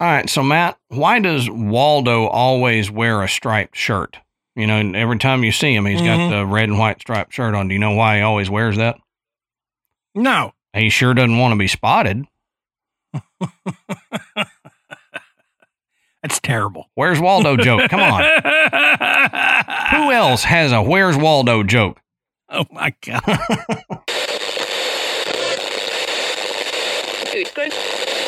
All right, so Matt, why does Waldo always wear a striped shirt? You know, every time you see him, he's got mm-hmm. the red and white striped shirt on. Do you know why he always wears that? No. He sure doesn't want to be spotted. That's terrible. Where's Waldo joke? Come on. Who else has a Where's Waldo joke? Oh my god.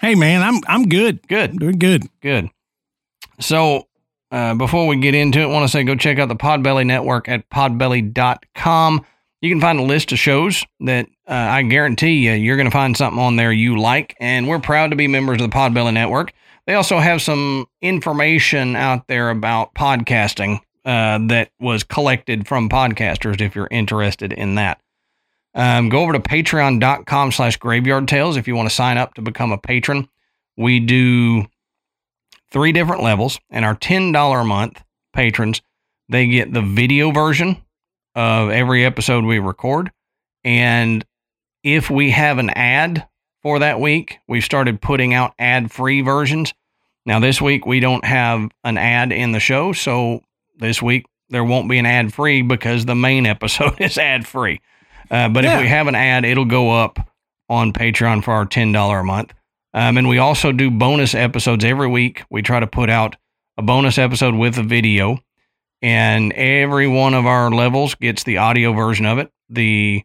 Hey man, I'm I'm good. Good. Doing good. Good. So, uh, before we get into it, I want to say go check out the Podbelly Network at podbelly.com. You can find a list of shows that uh, I guarantee you you're going to find something on there you like, and we're proud to be members of the Podbelly Network. They also have some information out there about podcasting uh, that was collected from podcasters if you're interested in that. Um, go over to patreon.com slash graveyard tales if you want to sign up to become a patron. We do three different levels, and our $10 a month patrons, they get the video version of every episode we record. And if we have an ad for that week, we've started putting out ad free versions. Now, this week we don't have an ad in the show. So this week there won't be an ad free because the main episode is ad free. Uh, but Yeah. if we have an ad, it'll go up on Patreon for our $10 a month. Um, and we also do bonus episodes every week. We try to put out a bonus episode with a video, and every one of our levels gets the audio version of it. The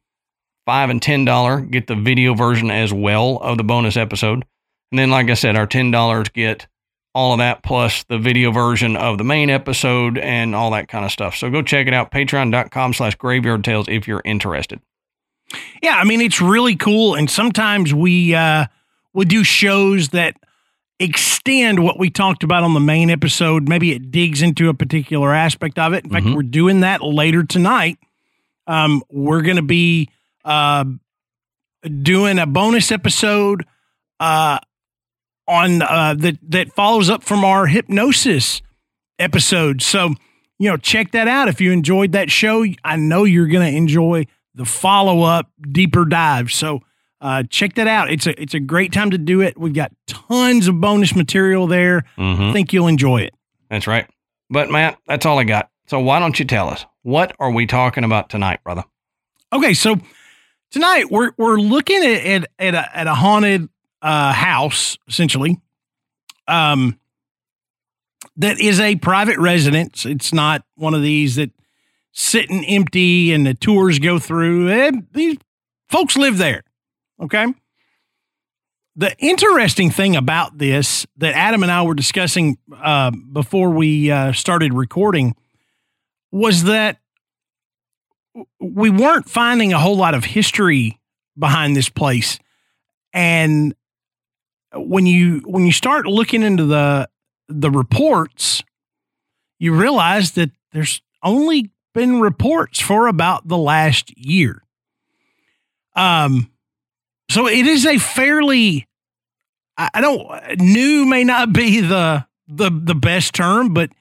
five and ten dollar get the video version as well of the bonus episode, and then, like I said, our ten dollars get all of that plus the video version of the main episode and all that kind of stuff. So go check it out, patreon.com slash graveyard tales if you're interested. Yeah, I mean it's really cool, and sometimes we uh, we do shows that extend what we talked about on the main episode. Maybe it digs into a particular aspect of it. In fact, Mhm. we're doing that later tonight. Um, we're going to be uh, doing a bonus episode uh, on uh, that that follows up from our hypnosis episode. So you know, check that out if you enjoyed that show. I know you're going to enjoy the follow up deeper dive. So uh, check that out. It's a it's a great time to do it. We've got tons of bonus material there. Mm-hmm. I think you'll enjoy it. That's right. But Matt, that's all I got. So why don't you tell us what are we talking about tonight, brother? Okay, so tonight we're we're looking at at, at, a, at a haunted uh, house essentially. Um, that is a private residence. It's not one of these that sitting empty and the tours go through. Eh, these folks live there. Okay. The interesting thing about this that Adam and I were discussing uh, before we uh, started recording was that we weren't finding a whole lot of history behind this place and when you when you start looking into the the reports you realize that there's only been reports for about the last year um so it is a fairly I, don't new may not be the the the best term, but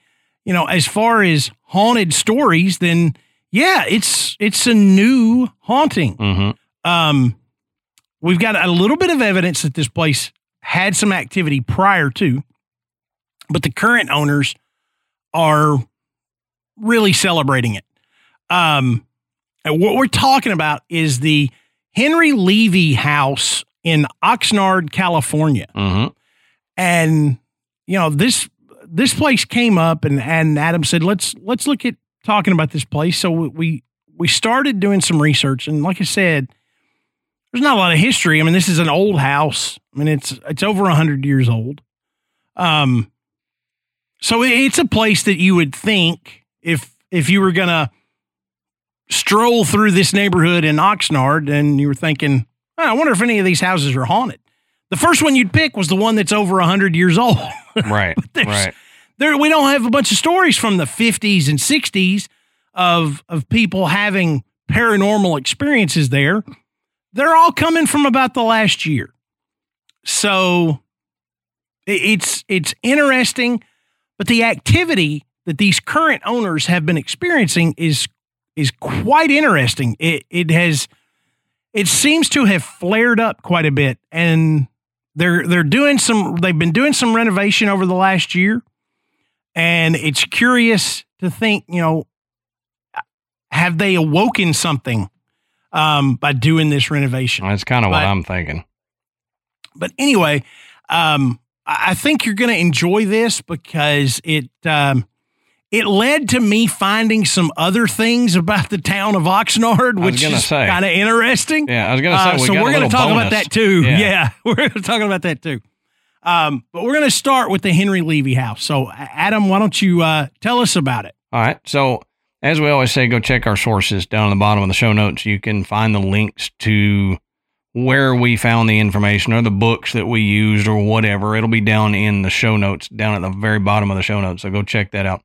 you know, as far as haunted stories, then yeah, it's it's a new haunting. Mm-hmm. Um, we've got a little bit of evidence that this place had some activity prior to, but the current owners are really celebrating it. Um, what we're talking about is the Henry Levy House in Oxnard, California. Mm-hmm. And you know, this this place came up and and Adam said, "Let's let's look at talking about this place." So we we started doing some research and like I said, there's not a lot of history. I mean, this is an old house. I mean, it's it's over 100 years old. Um so it's a place that you would think if if you were going to stroll through this neighborhood in Oxnard and you were thinking, oh, I wonder if any of these houses are haunted. The first one you'd pick was the one that's over 100 years old. Right. Right. there we don't have a bunch of stories from the 50s and 60s of of people having paranormal experiences there. They're all coming from about the last year. So it's it's interesting, but the activity that these current owners have been experiencing is is quite interesting. It it has it seems to have flared up quite a bit and they're they're doing some they've been doing some renovation over the last year and it's curious to think you know have they awoken something um, by doing this renovation That's kind of what I'm thinking. but anyway um, I I think you're going to enjoy this because it um, it led to me finding some other things about the town of Oxnard, which is kind of interesting. Yeah, I was gonna say. Uh, we so we're going to talk about that too. Yeah. Yeah, we're going to talk about that too. Um, but we're going to start with the Henry Levy house. So, Adam, why don't you uh, tell us about it? All right. So, as we always say, go check our sources down at the bottom of the show notes. You can find the links to where we found the information or the books that we used or whatever. It'll be down in the show notes, down at the very bottom of the show notes. So, go check that out.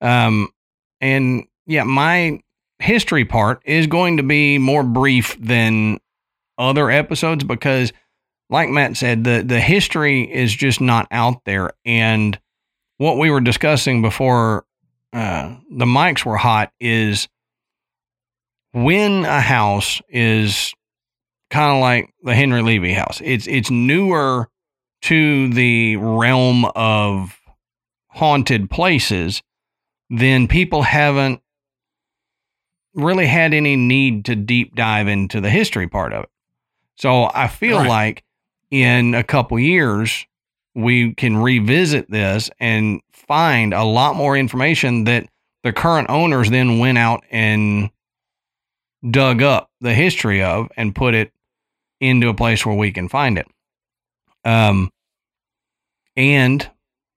Um, and yeah, my history part is going to be more brief than other episodes because, like Matt said, the, the history is just not out there. And what we were discussing before uh, the mics were hot is when a house is kind of like the Henry Levy house. It's it's newer to the realm of haunted places, then people haven't really had any need to deep dive into the history part of it. So I feel Right. like in a couple years we can revisit this and find a lot more information that the current owners then went out and dug up the history of and put it into a place where we can find it. Um, and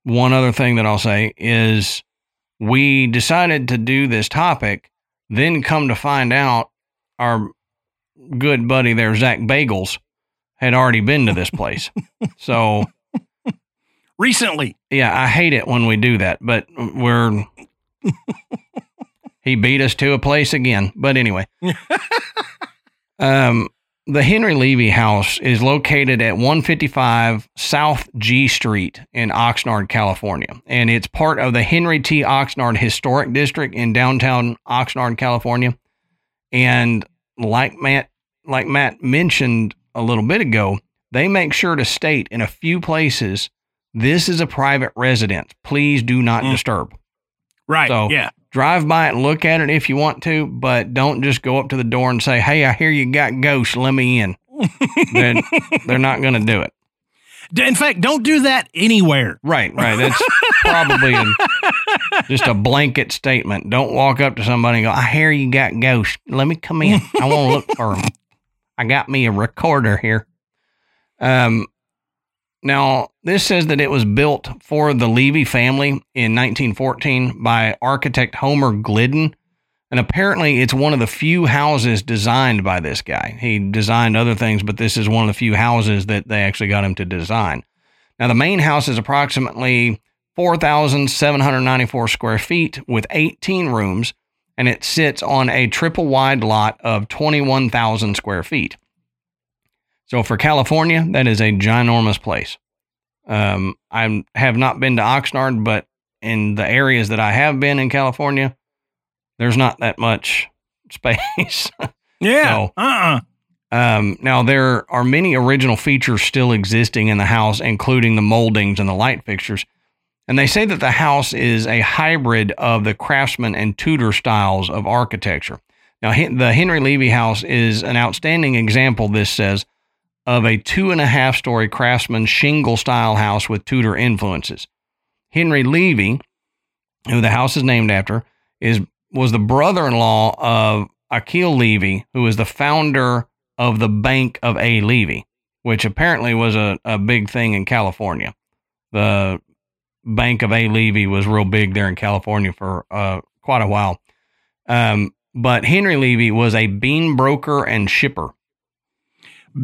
one other thing that I'll say is we decided to do this topic, then come to find out our good buddy there, Zach Bagels, had already been to this place. so Recently, yeah, I hate it when we do that, but we're he beat us to a place again. But anyway, um, the Henry Levy House is located at 155 South G Street in Oxnard, California, and it's part of the Henry T. Oxnard Historic District in downtown Oxnard, California. And like Matt, like Matt mentioned a little bit ago, they make sure to state in a few places this is a private residence. Please do not Mm. disturb. right? So- yeah, Drive by it and look at it if you want to, but don't just go up to the door and say, "Hey, I hear you got ghosts. Let me in." they're, they're not going to do it. In fact, don't do that anywhere. Right, right. That's probably a, just a blanket statement. Don't walk up to somebody and go, "I hear you got ghosts. Let me come in. I want to look for 'em. I got me a recorder here." Um, now this says that it was built for the Levy family in 1914 by architect Homer Glidden. And apparently, it's one of the few houses designed by this guy. He designed other things, but this is one of the few houses that they actually got him to design. Now, the main house is approximately 4,794 square feet with 18 rooms, and it sits on a triple wide lot of 21,000 square feet. So, for California, that is a ginormous place. Um, I have not been to Oxnard, but in the areas that I have been in California, there's not that much space. Yeah. So- uh-uh. Um, now, there are many original features still existing in the house, including the moldings and the light fixtures. And they say that the house is a hybrid of the craftsman and Tudor styles of architecture. Now, the Henry Levy house is an outstanding example, this says, of a two and a half story craftsman shingle style house with Tudor influences. Henry Levy, who the house is named after, is was the brother-in-law of Achille Levy, who was the founder of the Bank of A. Levy, which apparently was a, a big thing in California. The Bank of A. Levy was real big there in California for uh, quite a while. Um, but Henry Levy was a bean broker and shipper.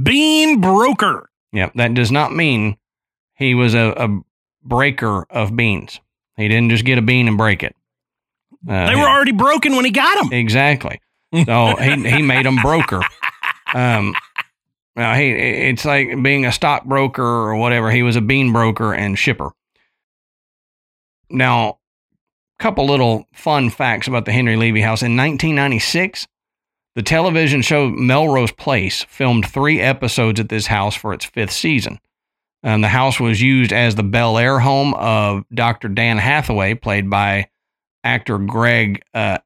Bean broker. Yeah, that does not mean he was a, a breaker of beans. He didn't just get a bean and break it. Uh, They were already broken when he got them. Exactly. So he he made them broker. Um, now he it's like being a stockbroker or whatever. He was a bean broker and shipper. Now, a couple little fun facts about the Henry Levy House. In 1996, the television show Melrose Place filmed three episodes at this house for its fifth season. Um, the house was used as the Bel Air home of Dr. Dan Hathaway, played by actor Greg uh,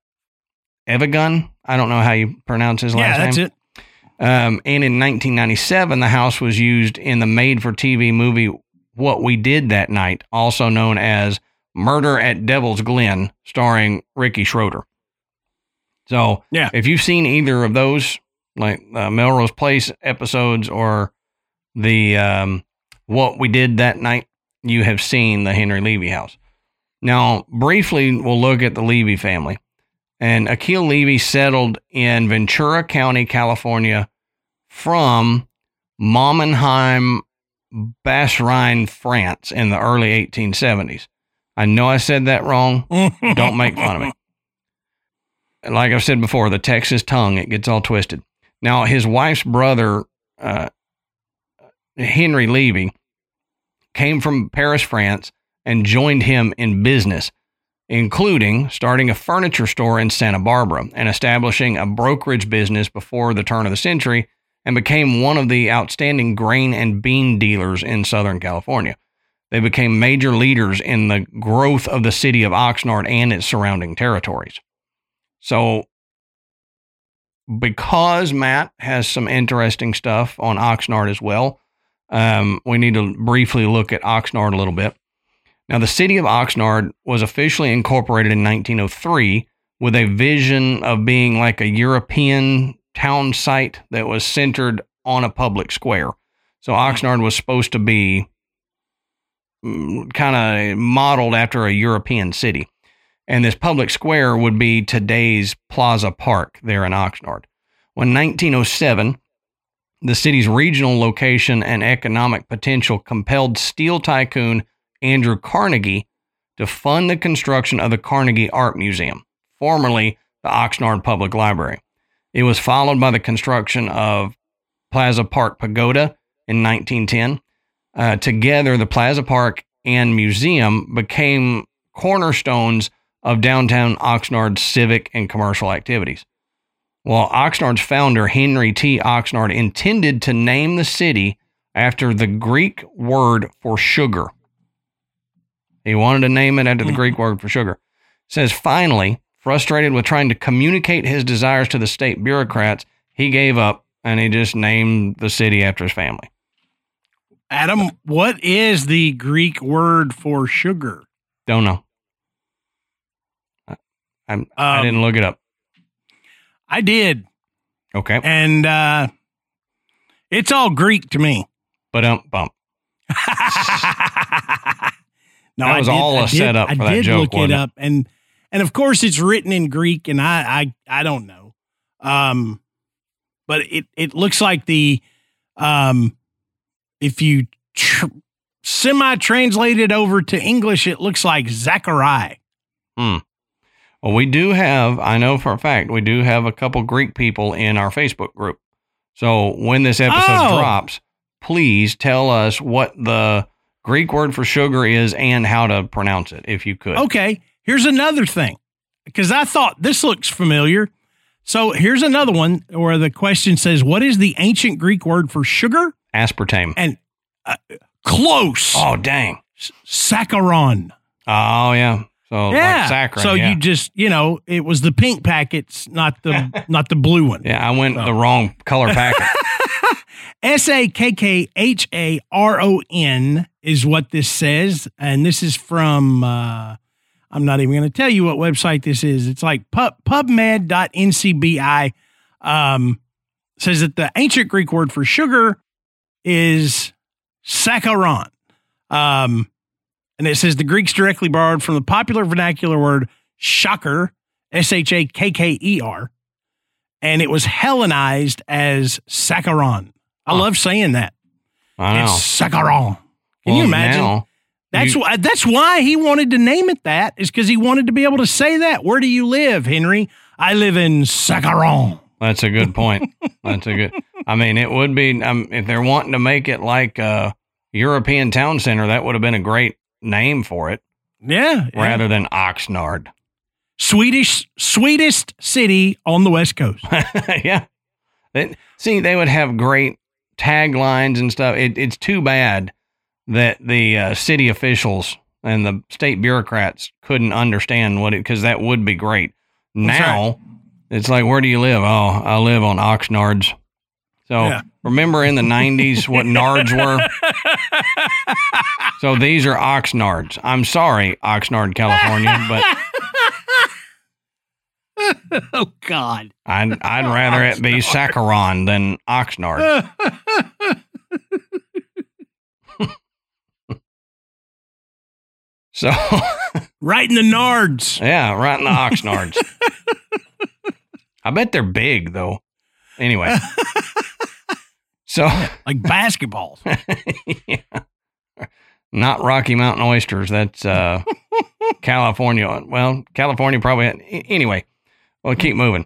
Evigan. I don't know how you pronounce his last name. Yeah, that's it. Um, and in 1997, the house was used in the made for TV movie What We Did That Night, also known as Murder at Devil's Glen, starring Ricky Schroder. So, Yeah. if you've seen either of those, like uh, Melrose Place episodes or the um, What We Did That Night, you have seen the Henry Levy house. Now, briefly, we'll look at the Levy family. And Achille Levy settled in Ventura County, California from Mommenheim, Basse-Rhine, France in the early 1870s. I know I said that wrong. Don't make fun of me. Like I've said before, the Texas tongue, it gets all twisted. Now, his wife's brother, uh, Henry Levy, came from Paris, France, and joined him in business, including starting a furniture store in Santa Barbara and establishing a brokerage business before the turn of the century, and became one of the outstanding grain and bean dealers in Southern California. They became major leaders in the growth of the city of Oxnard and its surrounding territories. So, because Matt has some interesting stuff on Oxnard as well, um, we need to briefly look at Oxnard a little bit. Now, the city of Oxnard was officially incorporated in 1903 with a vision of being like a European town site that was centered on a public square. So, Oxnard was supposed to be kind of modeled after a European city. And this public square would be today's Plaza Park there in Oxnard. When 1907, the city's regional location and economic potential compelled steel tycoon Andrew Carnegie to fund the construction of the Carnegie Art Museum, formerly the Oxnard Public Library. It was followed by the construction of Plaza Park Pagoda in 1910. Uh, together, the Plaza Park and Museum became cornerstones of downtown Oxnard's civic and commercial activities. While Oxnard's founder, Henry T. Oxnard, intended to name the city after the Greek word for sugar. He wanted to name it after the Greek word for sugar. Says finally, frustrated with trying to communicate his desires to the state bureaucrats, he gave up and he just named the city after his family. Adam, what is the Greek word for sugar? Don't know. I, I'm, I Um, didn't look it up. I did, Okay. and uh, it's all Greek to me. But um, bump. no, That I was did- all I a did- setup I that did joke, look it it? up, and and of course it's written in Greek, and I I I don't know. Um, but it it looks like the um, if you tr- semi translate it over to English, it looks like Zachariah. Well, we do have, I know for a fact, we do have a couple Greek people in our Facebook group. So when this episode Oh. drops, please tell us what the Greek word for sugar is and how to pronounce it, if you could. Okay, here's another thing because I thought this looks familiar. So here's another one where the question says, What is the ancient Greek word for sugar? Aspartame. And uh, close. Oh, dang. Saccharon. Oh, yeah. So yeah. like saccharin. so yeah. you just, you know, it was the pink packets, not the not the blue one. yeah, I went So- the wrong color packet. S A K K H A R O N is what this says. And this is from, uh, I'm not even going to tell you what website this is. It's like pub, pubmed.ncbi um, says that the ancient Greek word for sugar is saccharon. Um, and it says the Greeks directly borrowed from the popular vernacular word shocker, S H A K K E R, and it was Hellenized as saccharon. I Huh. love saying that. I know. It's saccharon. Can you imagine? now- That's you- why. That's why he wanted to name it that. Is because he wanted to be able to say that. Where do you live, Henry? I live in Saccharon. That's a good point. That's a good. I mean, it would be um, if they're wanting to make it like a European town center. That would have been a great name for it, Yeah, yeah. rather than Oxnard. Swedish, sweetest city on the west coast. yeah. It- see, they would have great taglines and stuff. It, it's too bad that the uh, city officials and the state bureaucrats couldn't understand what it because that would be great. Now it's like, where do you live? Oh, I live on Oxnards. So Yeah. remember in the '90s what nards were? So these are Oxnards. I'm sorry, Oxnard, California, but oh God. I'd I'd rather it be Saccharon than Oxnard. So right in the Nards. yeah, right in the Oxnards. I bet they're big though. Anyway, so like basketballs. yeah. Not Rocky Mountain oysters. That's uh, California. Well, California probably. a- Anyway, we'll keep moving.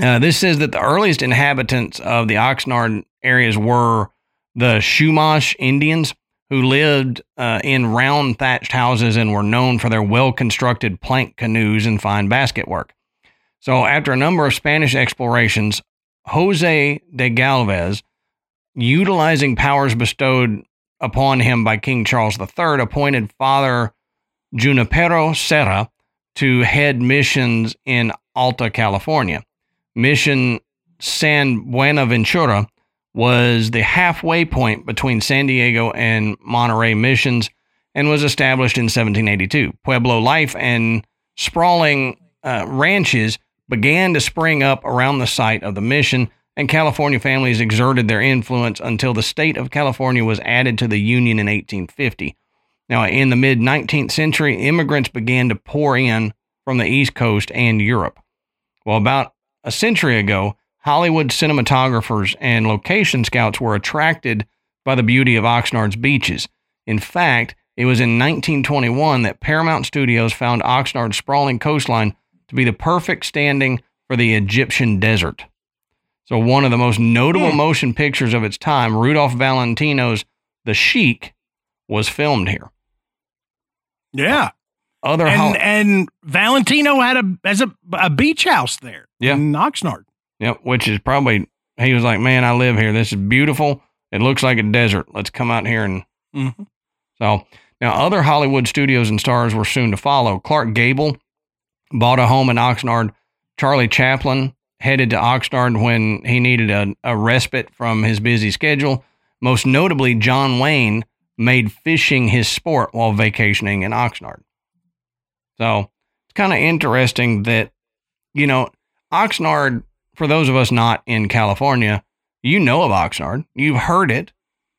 Uh, this says that the earliest inhabitants of the Oxnard areas were the Chumash Indians, who lived uh, in round thatched houses and were known for their well constructed plank canoes and fine basket work. So, after a number of Spanish explorations, Jose de Galvez, utilizing powers bestowed upon him by King Charles III, appointed Father Junipero Serra to head missions in Alta California. Mission San Buenaventura was the halfway point between San Diego and Monterey missions and was established in 1782. Pueblo life and sprawling uh, ranches began to spring up around the site of the mission, and California families exerted their influence until the state of California was added to the Union in 1850. Now, in the mid 19th century, immigrants began to pour in from the East Coast and Europe. Well, about a century ago, Hollywood cinematographers and location scouts were attracted by the beauty of Oxnard's beaches. In fact, it was in 1921 that Paramount Studios found Oxnard's sprawling coastline to be the perfect standing for the Egyptian desert. So, one of the most notable Hmm. motion pictures of its time, Rudolph Valentino's The Sheik, was filmed here. Yeah. Other And Hol- and Valentino had a as a, a beach house there. Yeah. In Oxnard. Yep, which is probably he was like, "Man, I live here. This is beautiful. It looks like a desert. Let's come out here and." Mhm. So now, other Hollywood studios and stars were soon to follow. Clark Gable bought a home in Oxnard. Charlie Chaplin headed to Oxnard when he needed a, a respite from his busy schedule. Most notably, John Wayne made fishing his sport while vacationing in Oxnard. So it's kind of interesting that, you know, Oxnard, for those of us not in California, you know of Oxnard. You've heard it,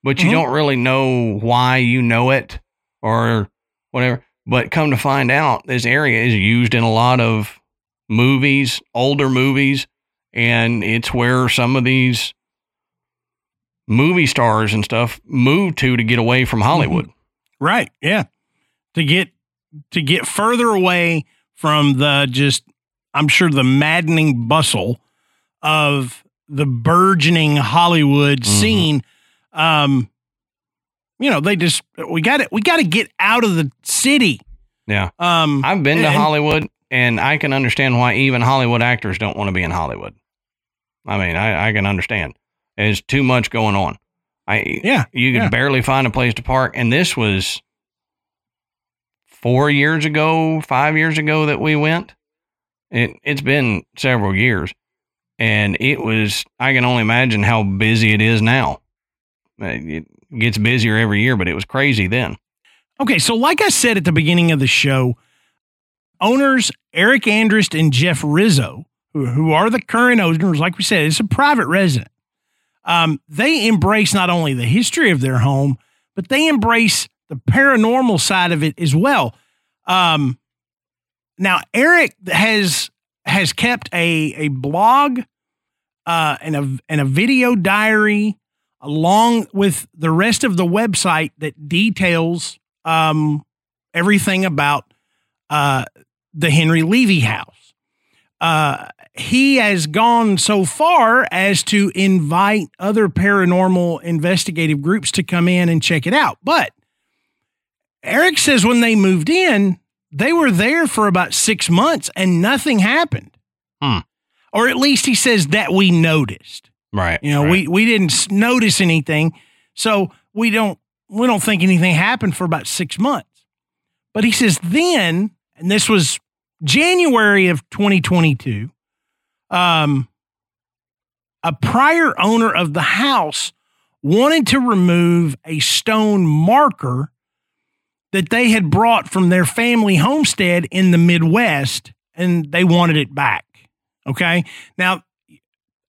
but you Mhm. don't really know why you know it or whatever. But come to find out, this area is used in a lot of movies, older movies, and it's where some of these movie stars and stuff move to to get away from Hollywood. Right. Yeah. To get to get further away from the just I'm sure the maddening bustle of the burgeoning Hollywood Mhm. scene. Um you know, they just we got it. We got to get out of the city. Yeah. Um, I've been to and- Hollywood and I can understand why even Hollywood actors don't want to be in Hollywood. I mean, I, I can understand. There's too much going on. I Yeah, you could yeah. barely find a place to park, and this was four years ago, five years ago that we went. It it's been several years, and it was. I can only imagine how busy it is now. It gets busier every year, but it was crazy then. Okay, so like I said at the beginning of the show, owners Eric Andrist and Jeff Rizzo, who, are the current owners, like we said, it's a private resident. Um, they embrace not only the history of their home, but they embrace the paranormal side of it as well. Um, now, Eric has has kept a a blog uh, and a and a video diary along with the rest of the website that details um, everything about uh, the Henry Levy house. Uh, he has gone so far as to invite other paranormal investigative groups to come in and check it out. But Eric says when they moved in, they were there for about six months and nothing happened. Hmm. Or at least he says that we noticed. Right. You know, right. we we didn't notice anything, so we don't we don't think anything happened for about six months. But he says then, and this was January of 2022. Um, a prior owner of the house wanted to remove a stone marker that they had brought from their family homestead in the Midwest, and they wanted it back. Okay, now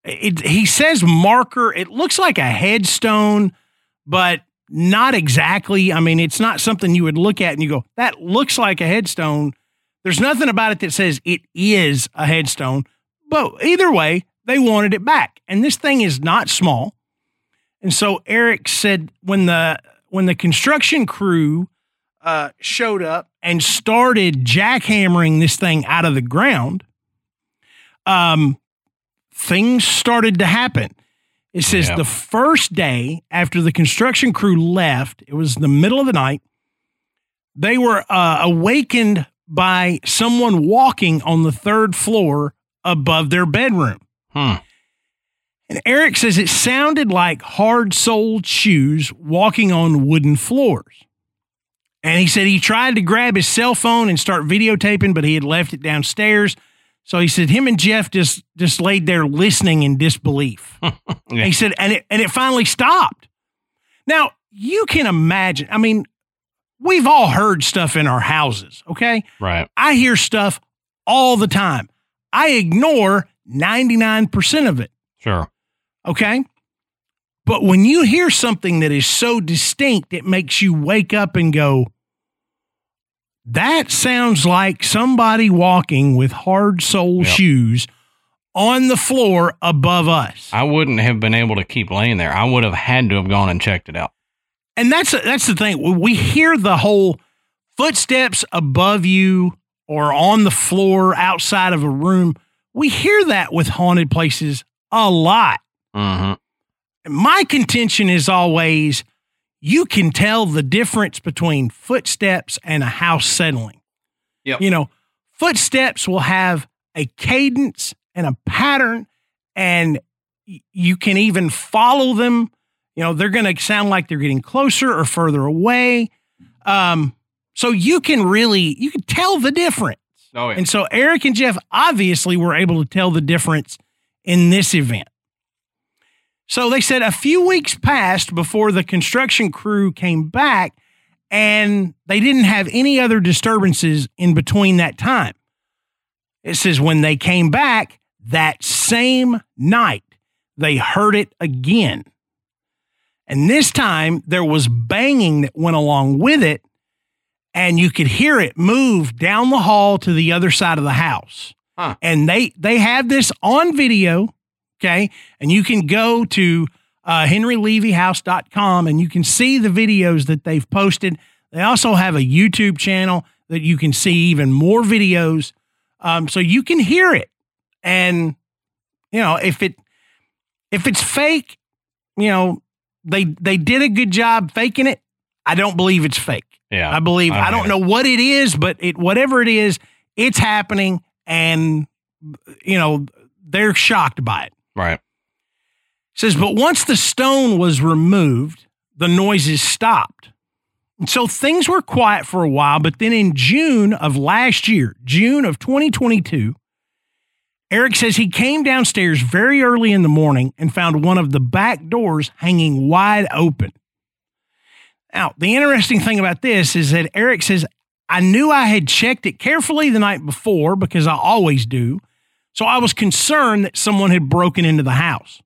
it, he says marker. It looks like a headstone, but not exactly. I mean, it's not something you would look at and you go, that looks like a headstone. There's nothing about it that says it is a headstone. But either way, they wanted it back. And this thing is not small. And so Eric said when the when the construction crew uh, showed up and started jackhammering this thing out of the ground, um, things started to happen. It says the first day after the construction crew left, it was the middle of the night, they were uh, awakened by someone walking on the third floor above their bedroom. Hmm. And Eric says it sounded like hard soled shoes walking on wooden floors. And he said he tried to grab his cell phone and start videotaping, but he had left it downstairs. So he said him and Jeff just just laid there listening in disbelief. Yeah. He said, and it and it finally stopped. Now you can imagine. I mean, we've all heard stuff in our houses. Okay, Right. I hear stuff all the time. I ignore ninety nine percent of it. Sure. Okay. But when you hear something that is so distinct, it makes you wake up and go, that sounds like somebody walking with hard sole Yep. shoes on the floor above us. I wouldn't have been able to keep laying there. I would have had to have gone and checked it out. and that's that's the thing. We hear the whole footsteps above you or on the floor outside of a room. We hear that with haunted places a lot. hmm my contention is always you can tell the difference between footsteps and a house settling. Yep. You know, footsteps will have a cadence and a pattern, and you can even follow them. You know, they're going to sound like they're getting closer or further away. Um, so you can really you can tell the difference. Oh yeah. And so Eric and Jeff obviously were able to tell the difference in this event. So they said a few weeks passed before the construction crew came back and they didn't have any other disturbances in between that time. It says when they came back that same night, they heard it again. And this time there was banging that went along with it and you could hear it move down the hall to the other side of the house. Huh. And they they have this on video, okay? And you can go to uh, henrylevyhouse.com and you can see the videos that they've posted. They also have a YouTube channel that you can see even more videos. Um, so you can hear it. And you know, if it if it's fake, you know, they they did a good job faking it. I don't believe it's fake. Yeah. I believe I don't I don't, know what it is, but it whatever it is, it's happening, and you know they're shocked by it. Right. It says, but once the stone was removed, the noises stopped. And so things were quiet for a while, but then in June of last year, June of 2022, Eric says he came downstairs very early in the morning and found one of the back doors hanging wide open. Now, the interesting thing about this is that Eric says, I knew I had checked it carefully the night before because I always do. So I was concerned that someone had broken into the house.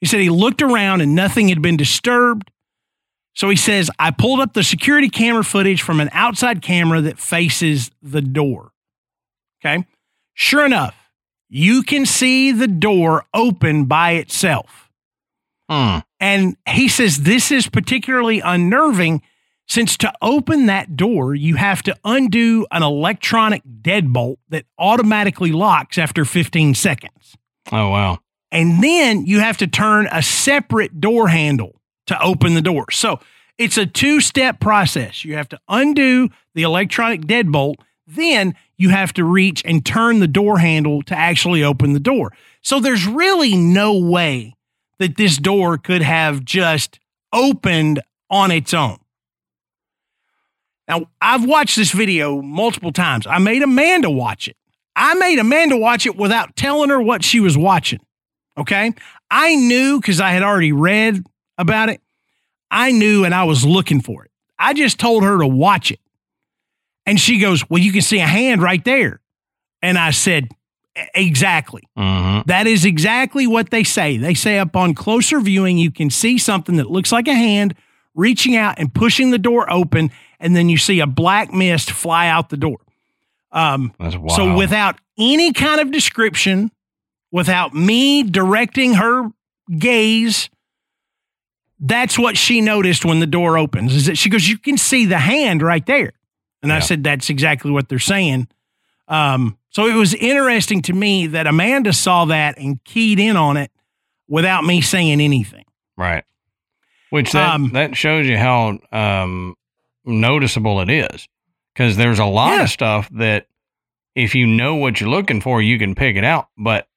He said he looked around and nothing had been disturbed. So he says, I pulled up the security camera footage from an outside camera that faces the door. Okay. Sure enough, you can see the door open by itself. Hmm. And he says this is particularly unnerving since to open that door, you have to undo an electronic deadbolt that automatically locks after 15 seconds. Oh wow. And then you have to turn a separate door handle to open the door. So it's a two step process. You have to undo the electronic deadbolt, then you have to reach and turn the door handle to actually open the door. So there's really no way that this door could have just opened on its own. Now, I've watched this video multiple times. I made Amanda watch it. I made Amanda watch it without telling her what she was watching. Okay. I knew because I had already read about it. I knew and I was looking for it. I just told her to watch it. And she goes, Well, you can see a hand right there. And I said, "E- Exactly. Mm-hmm. That is exactly what they say. They say upon closer viewing, you can see something that looks like a hand reaching out and pushing the door open, and then you see a black mist fly out the door. Um, That's wild. so without any kind of description, without me directing her gaze, that's what she noticed when the door opens. Is that she goes, you can see the hand right there, and I said that's exactly what they're saying. Um, so it was interesting to me that Amanda saw that and keyed in on it without me saying anything. Right. Which that, Um, that shows you how um, noticeable it is. Because there's a lot Yeah. of stuff that if you know what you're looking for, you can pick it out. But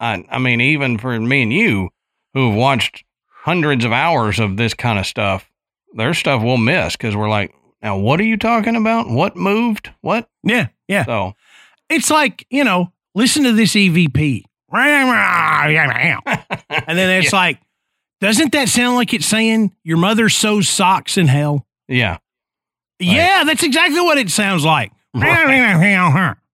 I, I mean, even for me and you who have watched hundreds of hours of this kind of stuff, there's stuff we'll miss because we're like, now what are you talking about? What moved? What? Yeah, yeah. So, It's like you know, listen to this EVP, and then it's like, doesn't that sound like it's saying your mother sews socks in hell? yeah. Yeah, that's exactly what it sounds like. Right.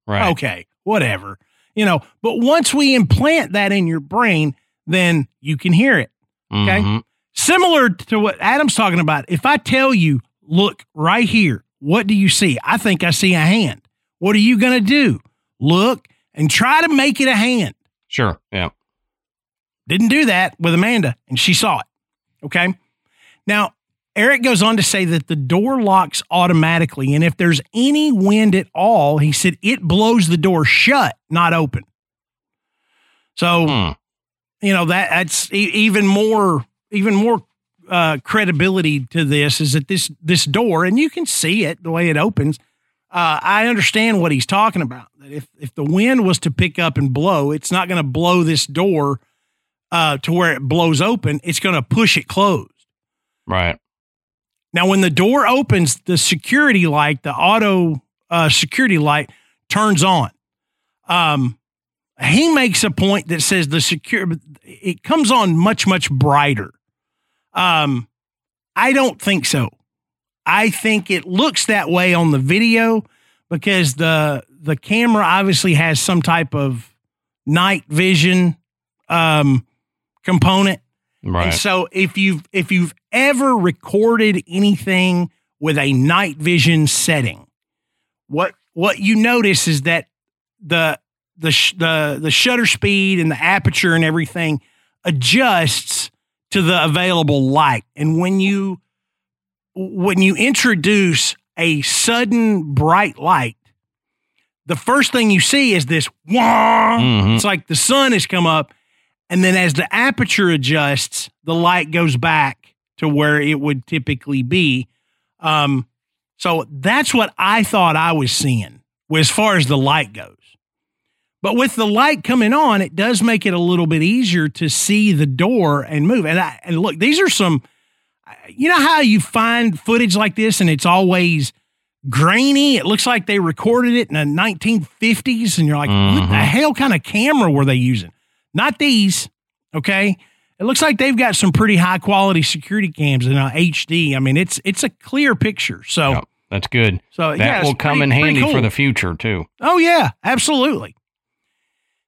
Right. Okay, whatever. You know, but once we implant that in your brain, then you can hear it. okay. Mhm. Similar to what Adam's talking about. If I tell you, look right here, what do you see? I think I see a hand. What are you going to do? Look and try to make it a hand. Sure. Yeah. Didn't do that with Amanda, and she saw it. Okay. Now, Eric goes on to say that the door locks automatically, and if there's any wind at all, he said it blows the door shut, not open. So, Hmm. you know that that's even more even more uh, credibility to this is that this this door, and you can see it the way it opens. Uh, I understand what he's talking about. That if if the wind was to pick up and blow, it's not going to blow this door uh, to where it blows open. It's going to push it closed. Right. Now, when the door opens, the security light, the auto uh, security light, turns on. Um, he makes a point that says the secure it comes on much much brighter. Um, I don't think so. I think it looks that way on the video because the the camera obviously has some type of night vision um, component. Right. And so if you've if you've ever recorded anything with a night vision setting, what what you notice is that the the sh- the the shutter speed and the aperture and everything adjusts to the available light. And when you when you introduce a sudden bright light, the first thing you see is this wah. Mhm. It's like the sun has come up, and then as the aperture adjusts, the light goes back to where it would typically be Um, so that's what I thought I was seeing as far as the light goes. But with the light coming on, it does make it a little bit easier to see the door and move. And I, and look, these are some, you know how you find footage like this and it's always grainy. It looks like they recorded it in the 1950s, and you're like, what the Mhm. hell kind of camera were they using? Not these, okay. It looks like they've got some pretty high quality security cams in uh, HD. I mean, it's it's a clear picture. So Yep, that's good. so That yeah, will come pretty- in handy for the future too. Oh, yeah, absolutely.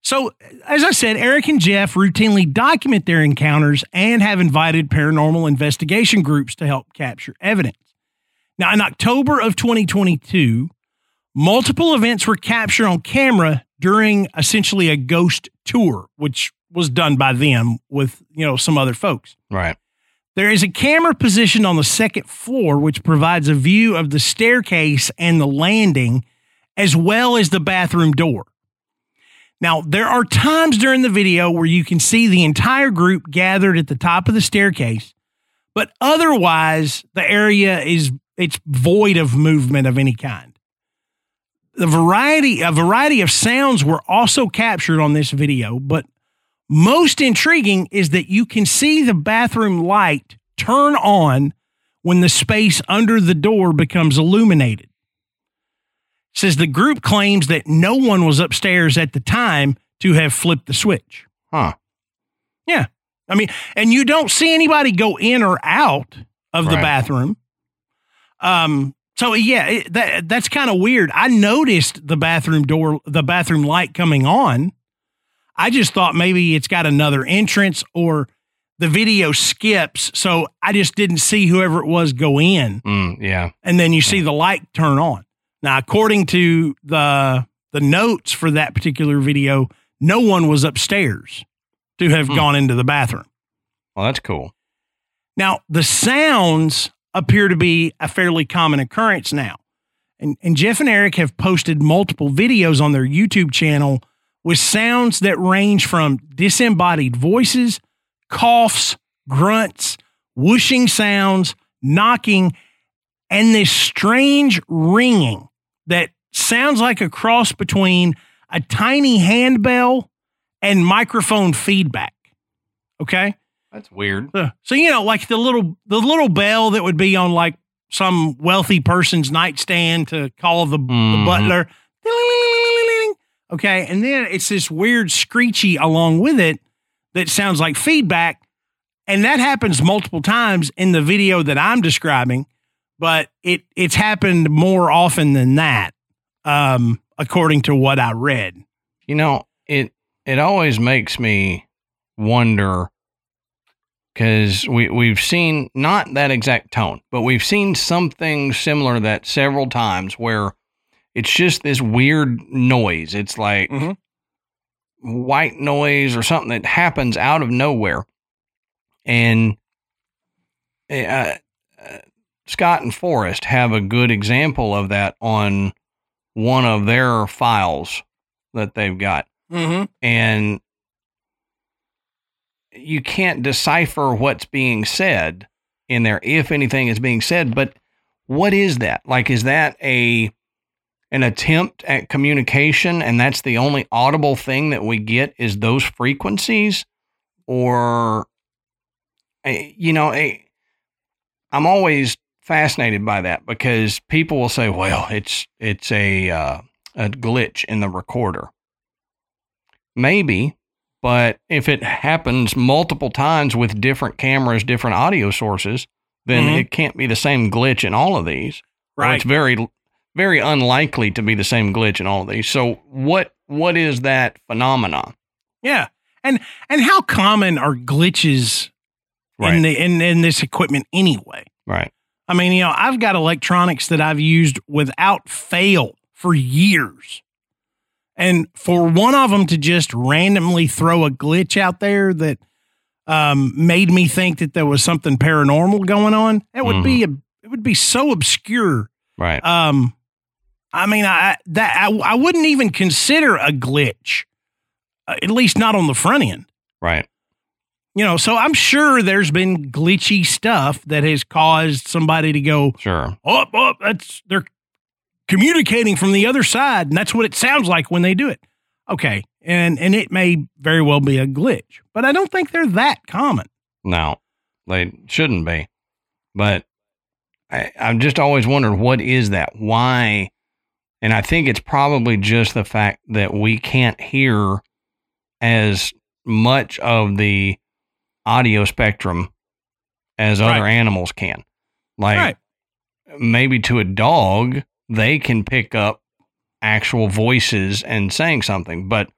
So, as I said, Eric and Jeff routinely document their encounters and have invited paranormal investigation groups to help capture evidence. Now, in October of 2022, multiple events were captured on camera during essentially a ghost tour, which was done by them with, you know, some other folks. Right. There is a camera positioned on the second floor, which provides a view of the staircase and the landing, as well as the bathroom door. Now, there are times during the video where you can see the entire group gathered at the top of the staircase, but otherwise, the area is it's void of movement of any kind. The variety, a variety of sounds were also captured on this video, but most intriguing is that you can see the bathroom light turn on when the space under the door becomes illuminated. Says the group claims that no one was upstairs at the time to have flipped the switch. Huh. Yeah. I mean, and you don't see anybody go in or out of the Right. bathroom. Um, so yeah, it, that that's kind of weird. I noticed the bathroom door, the bathroom light coming on. I just thought maybe it's got another entrance or the video skips, so I just didn't see whoever it was go in, Mm, yeah. and then you see the light turn on. Now, according to the the notes for that particular video, no one was upstairs to have Hmm. gone into the bathroom. Well, that's cool. Now, the sounds appear to be a fairly common occurrence now. And, and Jeff and Eric have posted multiple videos on their YouTube channel with sounds that range from disembodied voices, coughs, grunts, whooshing sounds, knocking, and this strange ringing that sounds like a cross between a tiny handbell and microphone feedback. Okay? That's weird. Uh, So you know, like the little the little bell that would be on like some wealthy person's nightstand to call the, the Mhm. butler. Okay, and then it's this weird screechy along with it that sounds like feedback, and that happens multiple times in the video that I'm describing. But it it's happened more often than that, um, according to what I read. You know, it it always makes me wonder because we we've seen not that exact tone, but we've seen something similar that several times where it's just this weird noise. It's like Mhm. white noise or something that happens out of nowhere, and uh, uh, Scott and Forrest have a good example of that on one of their files that they've got. Mm-hmm. and you can't decipher what's being said in there if anything is being said but what is that? Like is that a an attempt at communication and that's the only audible thing that we get is those frequencies? Or eh, you know eh, i'm always fascinated by that because people will say well it's it's a uh, a glitch in the recorder Maybe, but if it happens multiple times with different cameras, different audio sources, then Mhm. it can't be the same glitch in all of these. Right. it's very, very unlikely to be the same glitch in all of these. So what what is that phenomenon? Yeah. And and how common are glitches Right. in the in, in this equipment anyway? right. I mean, you know, I've got electronics that I've used without fail for years. And for one of them to just randomly throw a glitch out there that um, made me think that there was something paranormal going on, it would be a, it would be so obscure. Right. Um, I mean, I that I, I wouldn't even consider a glitch, uh, at least not on the front end. right. You know, so I'm sure there's been glitchy stuff that has caused somebody to go, Sure. oh, oh, that's they're communicating from the other side, and that's what it sounds like when they do it. Okay, and and it may very well be a glitch, but I don't think they're that common. No, they shouldn't be. But I, I've just always wondered what is that? Why? And I think it's probably just the fact that we can't hear as much of the audio spectrum as other Right. animals can. Like right? maybe to a dog, they can pick up actual voices and saying something, but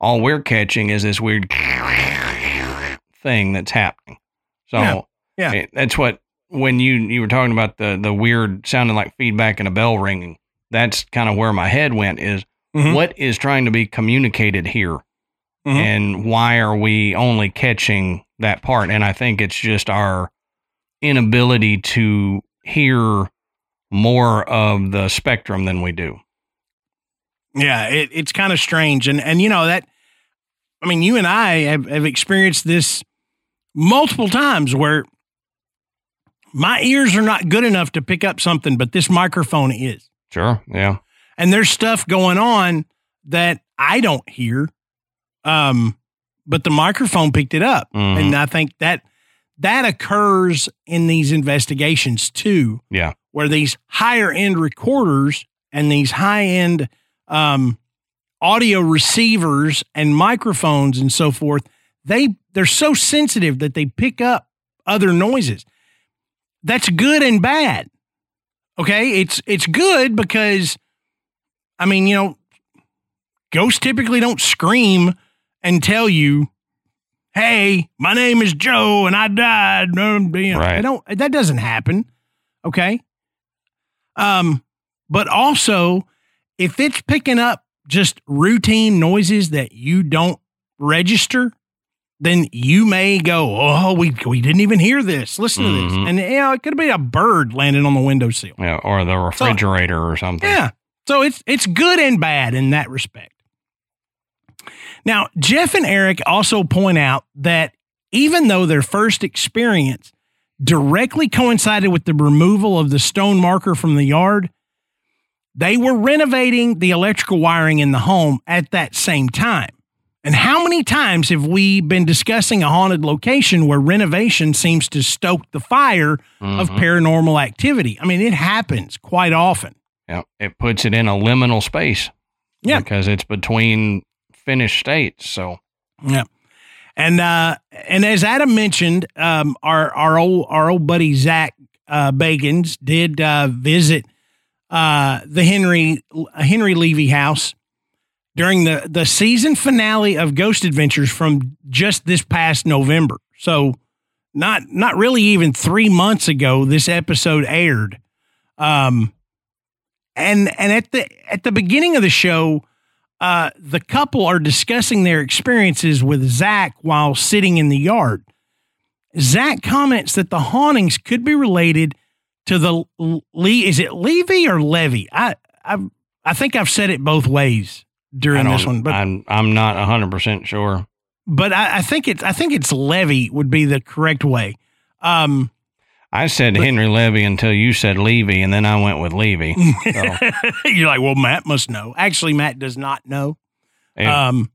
all we're catching is this weird thing that's happening. So Yeah, yeah. it- that's what when you you were talking about the the weird sounding like feedback and a bell ringing. That's kind of where my head went. Is Mhm. what is trying to be communicated here, Mhm. and why are we only catching that part? And I think it's just our inability to hear more of the spectrum than we do. Yeah, it, it's kind of strange, and and you know that. I mean, you and I have, have experienced this multiple times where my ears are not good enough to pick up something, but this microphone is, Sure. Yeah. and there's stuff going on that I don't hear, um, but the microphone picked it up, Mhm. and I think that that occurs in these investigations too. Yeah. where these higher end recorders and these high end um, audio receivers and microphones and so forth they they're so sensitive that they pick up other noises that's good and bad okay it's it's good because i mean you know ghosts typically don't scream and tell you hey my name is joe and i died you know, Right. they don't that doesn't happen okay um but also if it's picking up just routine noises that you don't register then you may go oh we we didn't even hear this listen to this Mhm. and you know it could be a bird landing on the windowsill Yeah. Or the refrigerator or something. yeah. So it's it's good and bad in that respect. Now, Jeff and Eric also point out that even though their first experience directly coincided with the removal of the stone marker from the yard, they were renovating the electrical wiring in the home at that same time. And how many times have we been discussing a haunted location where renovation seems to stoke the fire of Mhm. paranormal activity? I mean, it happens quite often. Yeah. It puts it in a liminal space. Yeah. Because it's between finished states. So, Yeah. And uh and as Adam mentioned, um our our old our old buddy Zak uh Bagans did uh visit uh the Henry Henry Levy house during the the season finale of Ghost Adventures from just this past November. So not not really even 3 months ago this episode aired. Um and and at the at the beginning of the show uh, the couple are discussing their experiences with Zak while sitting in the yard. Zak comments that the hauntings could be related to the Lee. Is it Levy or Levy? I I I think I've said it both ways during this one, but I'm, I'm not 100% sure. but I, I think it's I think it's Levy would be the correct way. Um, I said Henry Levy until you said Levy, and then I went with Levy. So, you're like, well, Matt must know. Actually, Matt does not know. Um,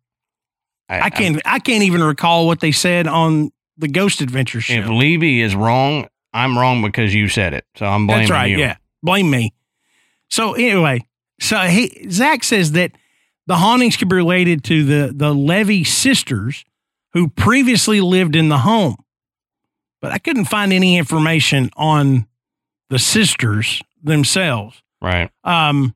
I can't I can't even recall what they said on the Ghost Adventure show. If Levy is wrong, I'm wrong because you said it. So I'm blaming That's right. you. Yeah. Blame me. So anyway, so he Zak says that the hauntings could be related to the the Levy sisters who previously lived in the home. But I couldn't find any information on the sisters themselves. Right. Um,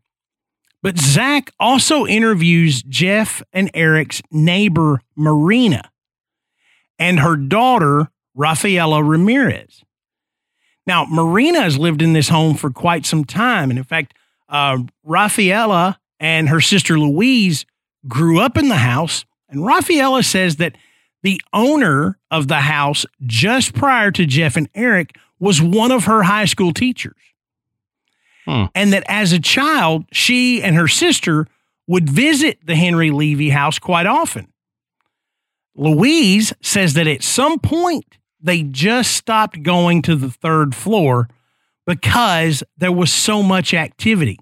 but Zak also interviews Jeff and Eric's neighbor, Marina, and her daughter, Rafaela Ramirez. Now, Marina has lived in this home for quite some time. And in fact, uh, Rafaela and her sister Louise grew up in the house. And Rafaela says that the owner of the house just prior to Jeff and Eric was one of her high school teachers hmm. and that as a child, she and her sister would visit the Henry Levy house quite often. Louise says that at some point they just stopped going to the third floor because there was so much activity.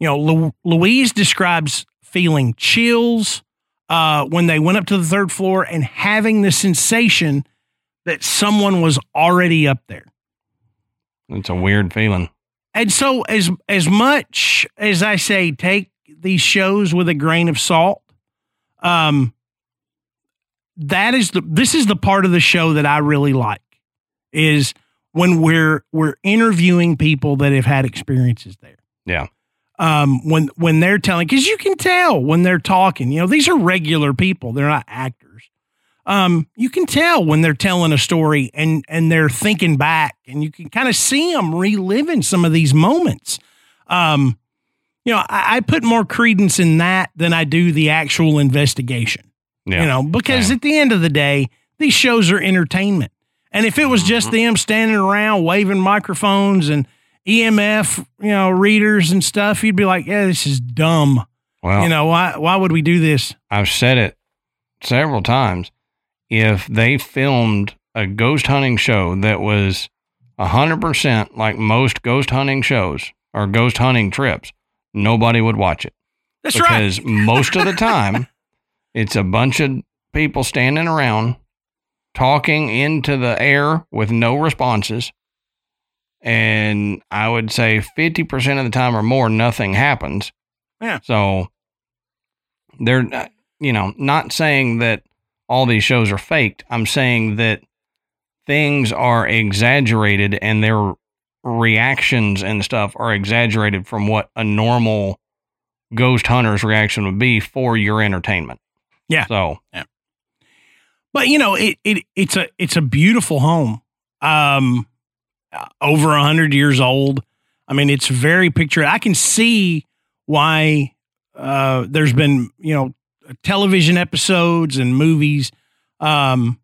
You know, Lu- Louise describes feeling chills uh, when they went up to the third floor and having the sensation that someone was already up there. It's a weird feeling. And so, as as much as I say, take these shows with a grain of salt. Um, that is the this is the part of the show that I really like is when we're we're interviewing people that have had experiences there. Yeah. Um, when when they're telling, because you can tell when they're talking. You know, these are regular people; they're not actors. Um, you can tell when they're telling a story and and they're thinking back, and you can kind of see them reliving some of these moments. Um, you know, I, I put more credence in that than I do the actual investigation. Yeah. You know, because Same. at the end of the day, these shows are entertainment. And if it was just Mm-hmm. them standing around waving microphones and EMF, you know, readers and stuff, you'd be like, yeah, this is dumb. well, you know, why why would we do this? I've said it several times. If they filmed a ghost hunting show that was 100% like most ghost hunting shows or ghost hunting trips, nobody would watch it. That's right. because most of the time it's a bunch of people standing around talking into the air with no responses and i would say 50% of the time or more nothing happens Yeah. so they're uh, you know not saying that all these shows are faked i'm saying that things are exaggerated and their reactions and stuff are exaggerated from what a normal ghost hunter's reaction would be for your entertainment. Yeah. So But you know, it, it it's a it's a beautiful home. Um over a hundred years old. I mean, it's very picture. I can see why uh there's been, you know, television episodes and movies um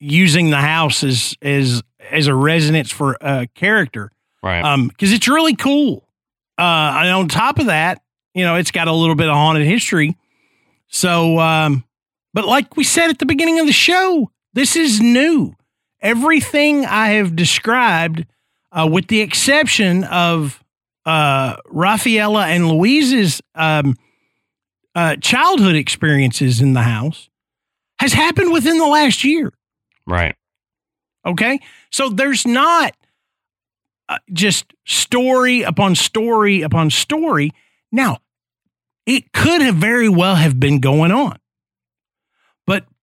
using the house as as as a residence for a character. right. Um, because it's really cool. Uh and on top of that, you know, it's got a little bit of haunted history. So um but like we said at the beginning of the show, this is new. Everything I have described, uh, with the exception of uh, Rafaela and Louise's um, uh, childhood experiences in the house, has happened within the last year. right. Okay. So there's not uh, just story upon story upon story. Now, it could have very well have been going on.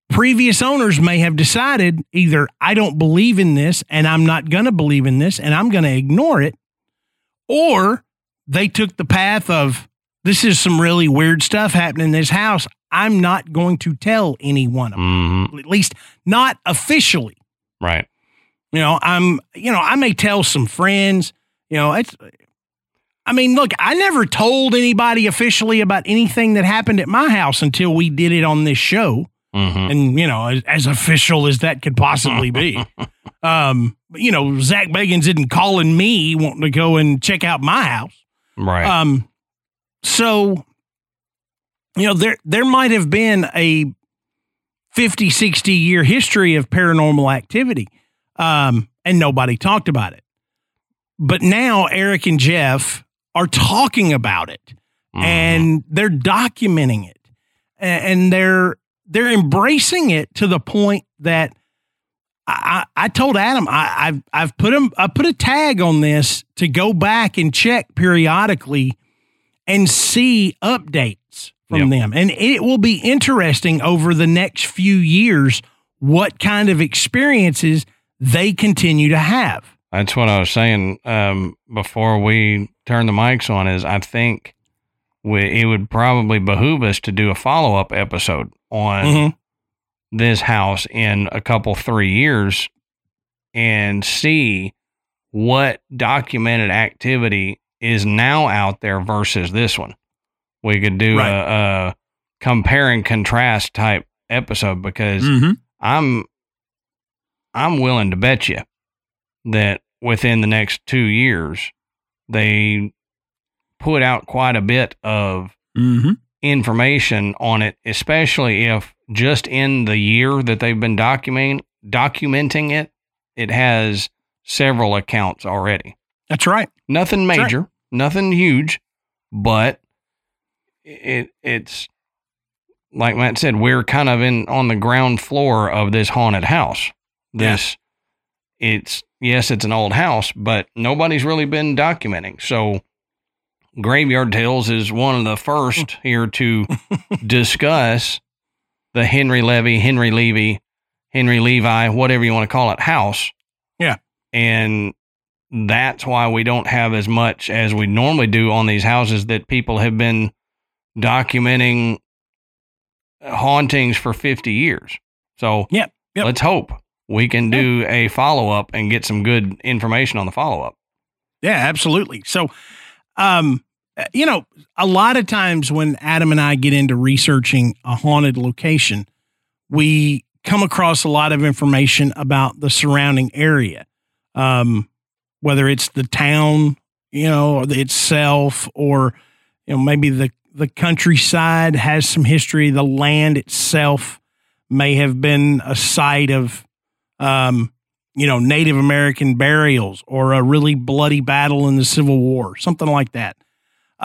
Previous owners may have decided either I don't believe in this and I'm not going to believe in this and I'm going to ignore it, or they took the path of this is some really weird stuff happening in this house. I'm not going to tell anyone, about hmm at least not officially. Right. You know, I'm, you know, I may tell some friends, you know, it's, I mean, look, I never told anybody officially about anything that happened at my house until we did it on this show. Hmm And, you know, as, as official as that could possibly be. um, you know, Zak Bagans isn't calling me wanting to go and check out my house. Right. Um, so, you know, there there might have been a 50, 60 year history of paranormal activity, um, and nobody talked about it. But now Eric and Jeff are talking about it Mhm. and they're documenting it and they're they're embracing it to the point that I, I told Adam I, I've I've put him I put a tag on this to go back and check periodically and see updates from them, and it will be interesting over the next few years what kind of experiences they continue to have. That's what I was saying um, before we turn the mics on. Is I think we, it would probably behoove us to do a follow up episode on Mhm. this house in a couple three years and see what documented activity is now out there versus this one. We could do Right. a, a compare and contrast type episode because Mm-hmm. I'm I'm willing to bet you that within the next two years they put out quite a bit of Mm-hmm. Information on it, especially if just in the year that they've been documenting documenting it, it has several accounts already. That's right. Nothing That's right. major, nothing huge, but it it's like Matt said, we're kind of in on the ground floor of this haunted house. This it's yes, it's an old house, but nobody's really been documenting. So Graveyard Tales is one of the first here to discuss the Henry Levy, Henry Levy, Henry Levi, whatever you want to call it, house. Yeah. And that's why we don't have as much as we normally do on these houses that people have been documenting hauntings for 50 years. So Yep, yep. let's hope we can do a follow up and get some good information on the follow up. Yeah, absolutely. So, um, you know, a lot of times when Adam and I get into researching a haunted location, we come across a lot of information about the surrounding area, um, whether it's the town, you know, or the itself, or you know, maybe the the countryside has some history. The land itself may have been a site of, um, you know, Native American burials or a really bloody battle in the Civil War, something like that.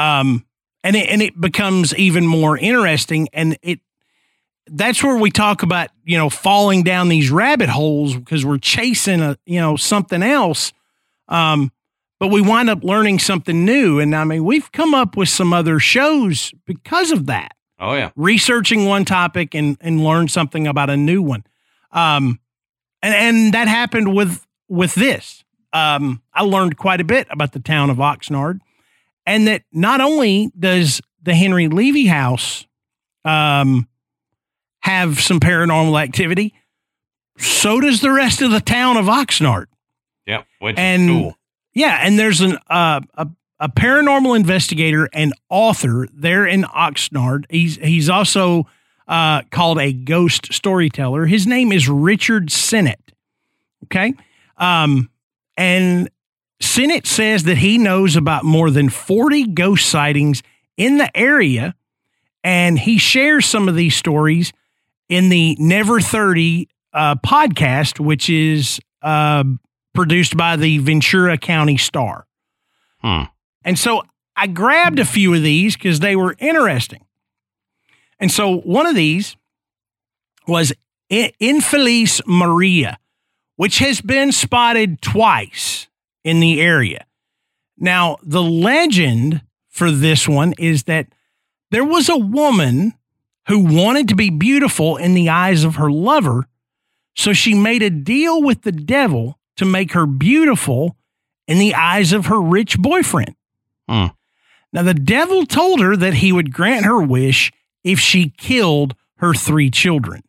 Um, and it, and it becomes even more interesting. And it, that's where we talk about, you know, falling down these rabbit holes because we're chasing a, you know, something else. Um, but we wind up learning something new. And I mean, we've come up with some other shows because of that Oh, yeah. researching one topic and and learn something about a new one. Um, and and that happened with with this. Um, I learned quite a bit about the town of Oxnard, and that not only does the Henry Levy House um, have some paranormal activity, so does the rest of the town of Oxnard. Yep. Which And- is cool. Yeah, and there's an uh, a a paranormal investigator and author there in Oxnard. He's he's also uh, called a ghost storyteller. His name is Richard Senate. Okay, um, and Senate says that he knows about more than forty ghost sightings in the area, and he shares some of these stories in the Never Thirty uh, podcast, which is. Uh, produced by the Ventura County Star. Hmm. And so I grabbed a few of these because they were interesting. And so one of these was I- Infeliz Maria, which has been spotted twice in the area. Now, the legend for this one is that there was a woman who wanted to be beautiful in the eyes of her lover, so she made a deal with the devil to make her beautiful in the eyes of her rich boyfriend. Hmm. Now, the devil told her that he would grant her wish if she killed her three children.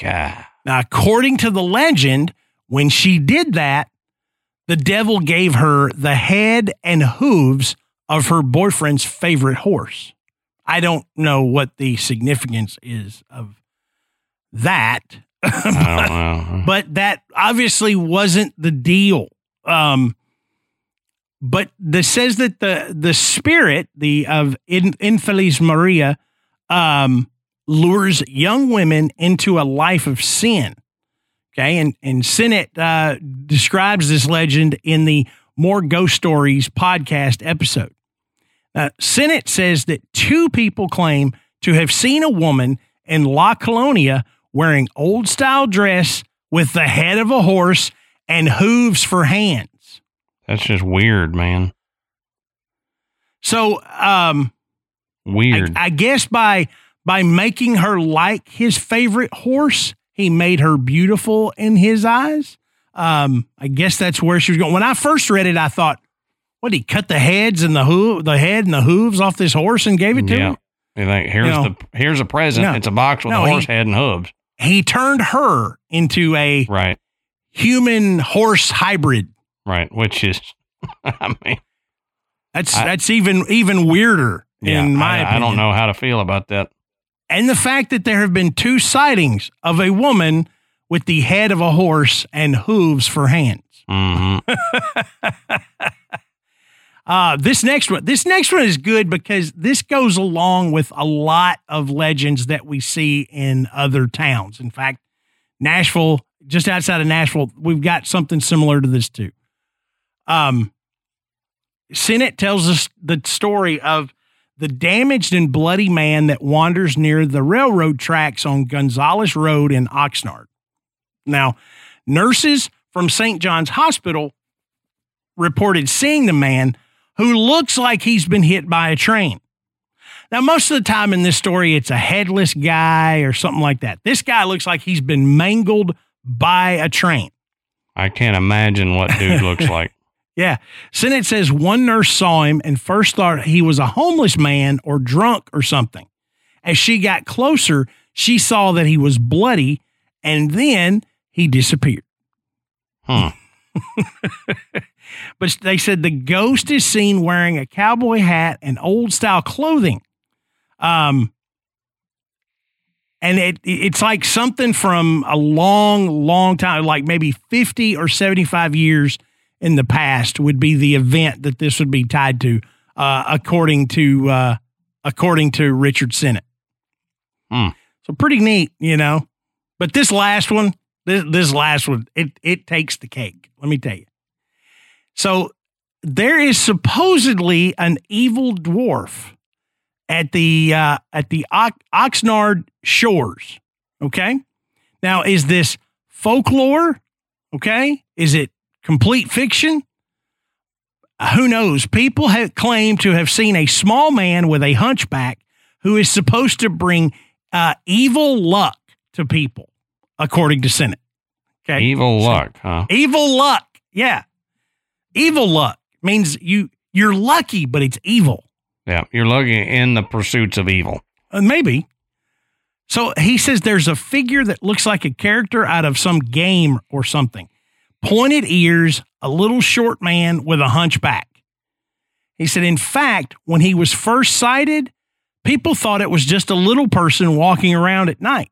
God. Now, according to the legend, when she did that, the devil gave her the head and hooves of her boyfriend's favorite horse. I don't know what the significance is of that, know. but that obviously wasn't the deal. Um, but this says that the the spirit the of In, Infeliz Maria um, lures young women into a life of sin. Okay, and and Senate uh, describes this legend in the More Ghost Stories podcast episode. Senate says that two people claim to have seen a woman in La Colonia wearing old style dress with the head of a horse and hooves for hands. That's just weird, man. So, um, I, Weird. I guess by by making her like his favorite horse, he made her beautiful in his eyes. Um, I guess that's where she was going. When I first read it, I thought, "What? He cut the heads and the hoo- the head and the hooves off this horse and gave it to yeah. him." You think here's You know, the here's a present. no. it's a box with No, a he- horse head and hooves. He turned her into a Right. human horse hybrid. Right. Which is I mean That's I- that's even even weirder yeah, in my I, opinion. I don't know how to feel about that. And the fact that there have been two sightings of a woman with the head of a horse and hooves for hands. hmm Uh, this next one, this next one is good because this goes along with a lot of legends that we see in other towns. In fact, Nashville, just outside of Nashville, we've got something similar to this too. Um, Senate tells us the story of the damaged and bloody man that wanders near the railroad tracks on Gonzales Road in Oxnard. Now, nurses from St. John's Hospital reported seeing the man who looks like he's been hit by a train. Now, most of the time in this story, it's a headless guy or something like that. This guy looks like he's been mangled by a train. I can't imagine what dude looks like. Yeah. Senate says one nurse saw him and first thought he was a homeless man or drunk or something. As she got closer, she saw that he was bloody and then he disappeared. Hmm. but they said the ghost is seen wearing a cowboy hat and old style clothing. Um, and it it's like something from a long, long time, like maybe 50 or 75 years in the past would be the event that this would be tied to, uh, according to uh, according to Richard Senate. Hmm. So pretty neat, you know. But this last one, this this last one, it it takes the cake. Let me tell you. So there is supposedly an evil dwarf at the uh, at the Oxnard shores. Okay, now is this folklore? Okay, is it complete fiction? Who knows? People have claimed to have seen a small man with a hunchback who is supposed to bring uh, evil luck to people, according to Senate. Okay, evil luck, huh? Evil luck, yeah. Evil luck means you you're lucky, but it's evil. Yeah, you're lucky in the pursuits of evil. Uh, maybe. So he says there's a figure that looks like a character out of some game or something. Pointed ears, a little short man with a hunchback. He said, in fact, when he was first sighted, people thought it was just a little person walking around at night.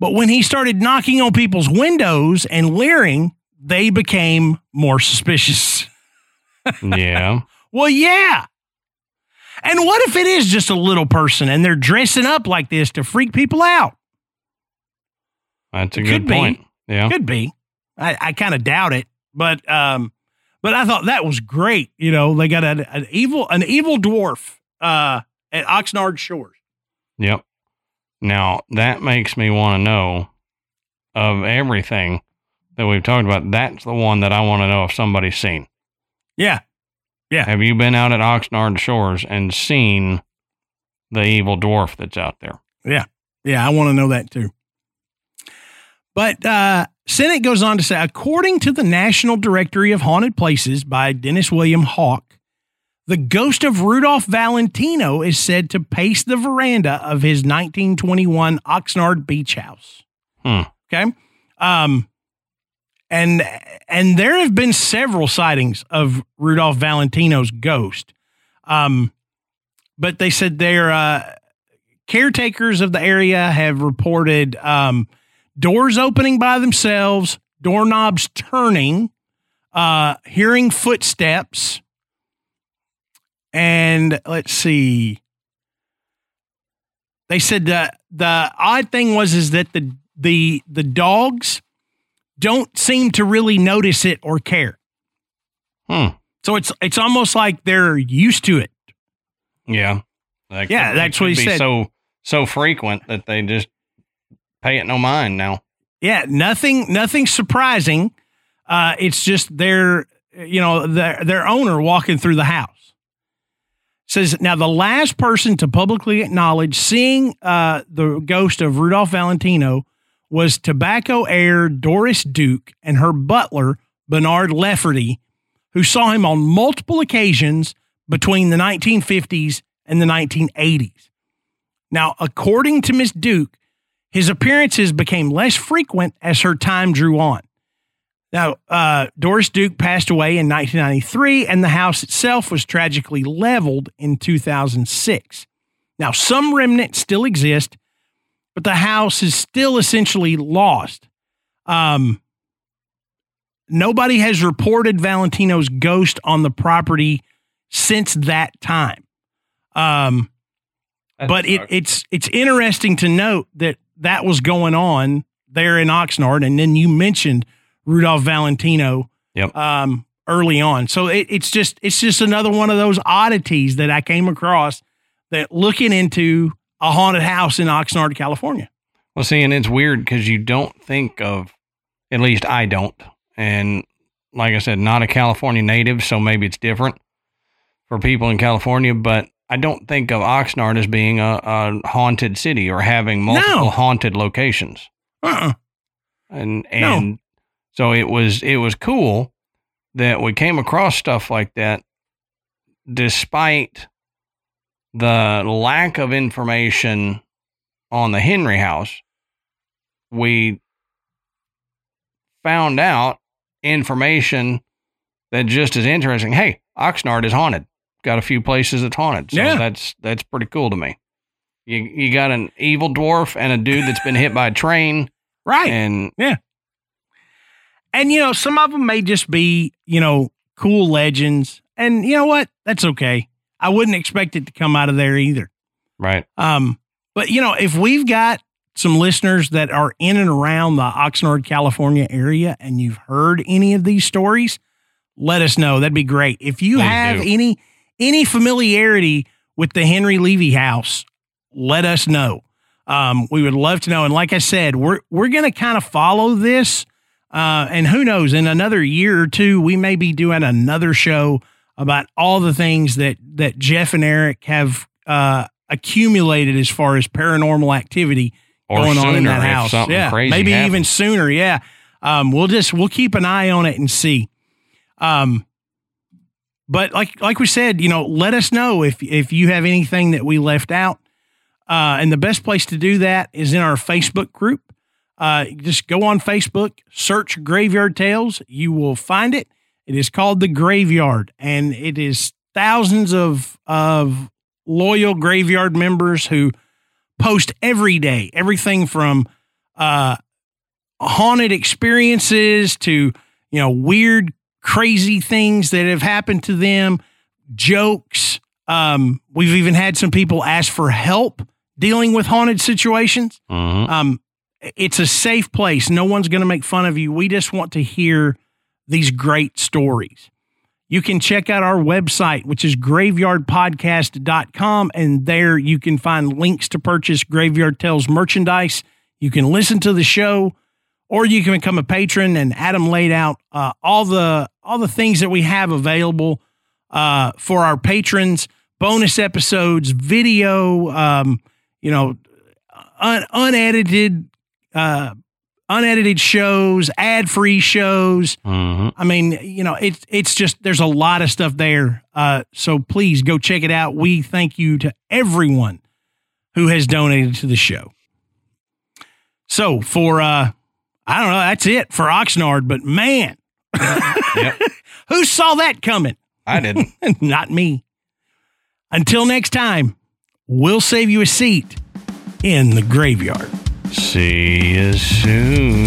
But when he started knocking on people's windows and leering, they became more suspicious. yeah. Well, yeah. And what if it is just a little person and they're dressing up like this to freak people out? That's a good point. Yeah. Could be. I, I kind of doubt it, but um, but I thought that was great. You know, they got an, an evil an evil dwarf uh at Oxnard Shores. Yep. Now that makes me want to know of everything that we've talked about. That's the one that I want to know if somebody's seen. Yeah. Yeah. Have you been out at Oxnard Shores and seen the evil dwarf that's out there? Yeah. Yeah. I want to know that too. But uh, Senate goes on to say, according to the National Directory of Haunted Places by Dennis William Hauck, the ghost of Rudolph Valentino is said to pace the veranda of his 1921 Oxnard beach house. Hmm. Okay. Um, and and there have been several sightings of Rudolph Valentino's ghost. Um, but they said their uh, caretakers of the area have reported um, doors opening by themselves, doorknobs turning, uh, hearing footsteps, and let's see. They said the the odd thing was is that the the the dogs don't seem to really notice it or care. Hmm. So it's it's almost like they're used to it. Yeah. That yeah, could, that's what he said. So so frequent that they just pay it no mind now. Yeah, nothing nothing surprising. Uh, it's just their you know their their owner walking through the house. Says now the last person to publicly acknowledge seeing uh, the ghost of Rudolph Valentino was tobacco heir Doris Duke and her butler, Bernard Lafferty, who saw him on multiple occasions between the 1950s and the 1980s. Now, according to Miss Duke, his appearances became less frequent as her time drew on. Now, uh, Doris Duke passed away in 1993, and the house itself was tragically leveled in 2006. Now, some remnants still exist, but the house is still essentially lost. Um, nobody has reported Valentino's ghost on the property since that time. Um, That but it, it's it's interesting to note that that was going on there in Oxnard, and then you mentioned Rudolph Valentino Yep. um, early on. So it, it's just it's just another one of those oddities that I came across that looking into a haunted house in Oxnard, California. Well, see, and it's weird because you don't think of, at least I don't. And like I said, not a California native, so maybe it's different for people in California, but I don't think of Oxnard as being a, a haunted city or having multiple No. haunted locations. Uh-uh. And, No. and so it was, it was cool that we came across stuff like that despite the lack of information on the Henry house, we found out information that just as interesting. Hey, Oxnard is haunted. Got a few places that's haunted. So Yeah. that's that's pretty cool to me. You you got an evil dwarf and a dude that's been hit by a train Right. and yeah. And you know, some of them may just be, you know, cool legends. And you know what? That's okay. I wouldn't expect it to come out of there either. right. Um, but you know, if we've got some listeners that are in and around the Oxnard, California area, and you've heard any of these stories, let us know. That'd be great. If you Please have do. any any familiarity with the Henry Levy house, let us know. Um, we would love to know. And like I said, we're we're gonna kind of follow this. Uh, and who knows, in another year or two, we may be doing another show about all the things that that Jeff and Eric have uh, accumulated as far as paranormal activity Or going on in that house. yeah, maybe even sooner. Yeah, um, we'll just we'll keep an eye on it and see. Um, but like like we said, you know, let us know if if you have anything that we left out. Uh, and the best place to do that is in our Facebook group. Uh, just go on Facebook, search Graveyard Tales. You will find it. It is called the Graveyard, and it is thousands of of loyal graveyard members who post every day, everything from uh, haunted experiences to you know weird, crazy things that have happened to them, jokes. Um, we've even had some people ask for help dealing with haunted situations. Mhm. Um, it's a safe place. No one's going to make fun of you. We just want to hear these great stories. You can check out our website, which is graveyardpodcast.com, and there you can find links to purchase Graveyard Tales merchandise. You can listen to the show, or you can become a patron. And Adam laid out uh, all the all the things that we have available uh, for our patrons: bonus episodes, video, um, you know, un- unedited, uh, unedited shows, ad free shows. Mhm. I mean, you know, it's it's just there's a lot of stuff there. Uh, so please go check it out. We thank you to everyone who has donated to the show. So for uh, I don't know, that's it for Oxnard. But man, Yep. who saw that coming? I didn't. Not me. Until next time, we'll save you a seat in the graveyard. See you soon.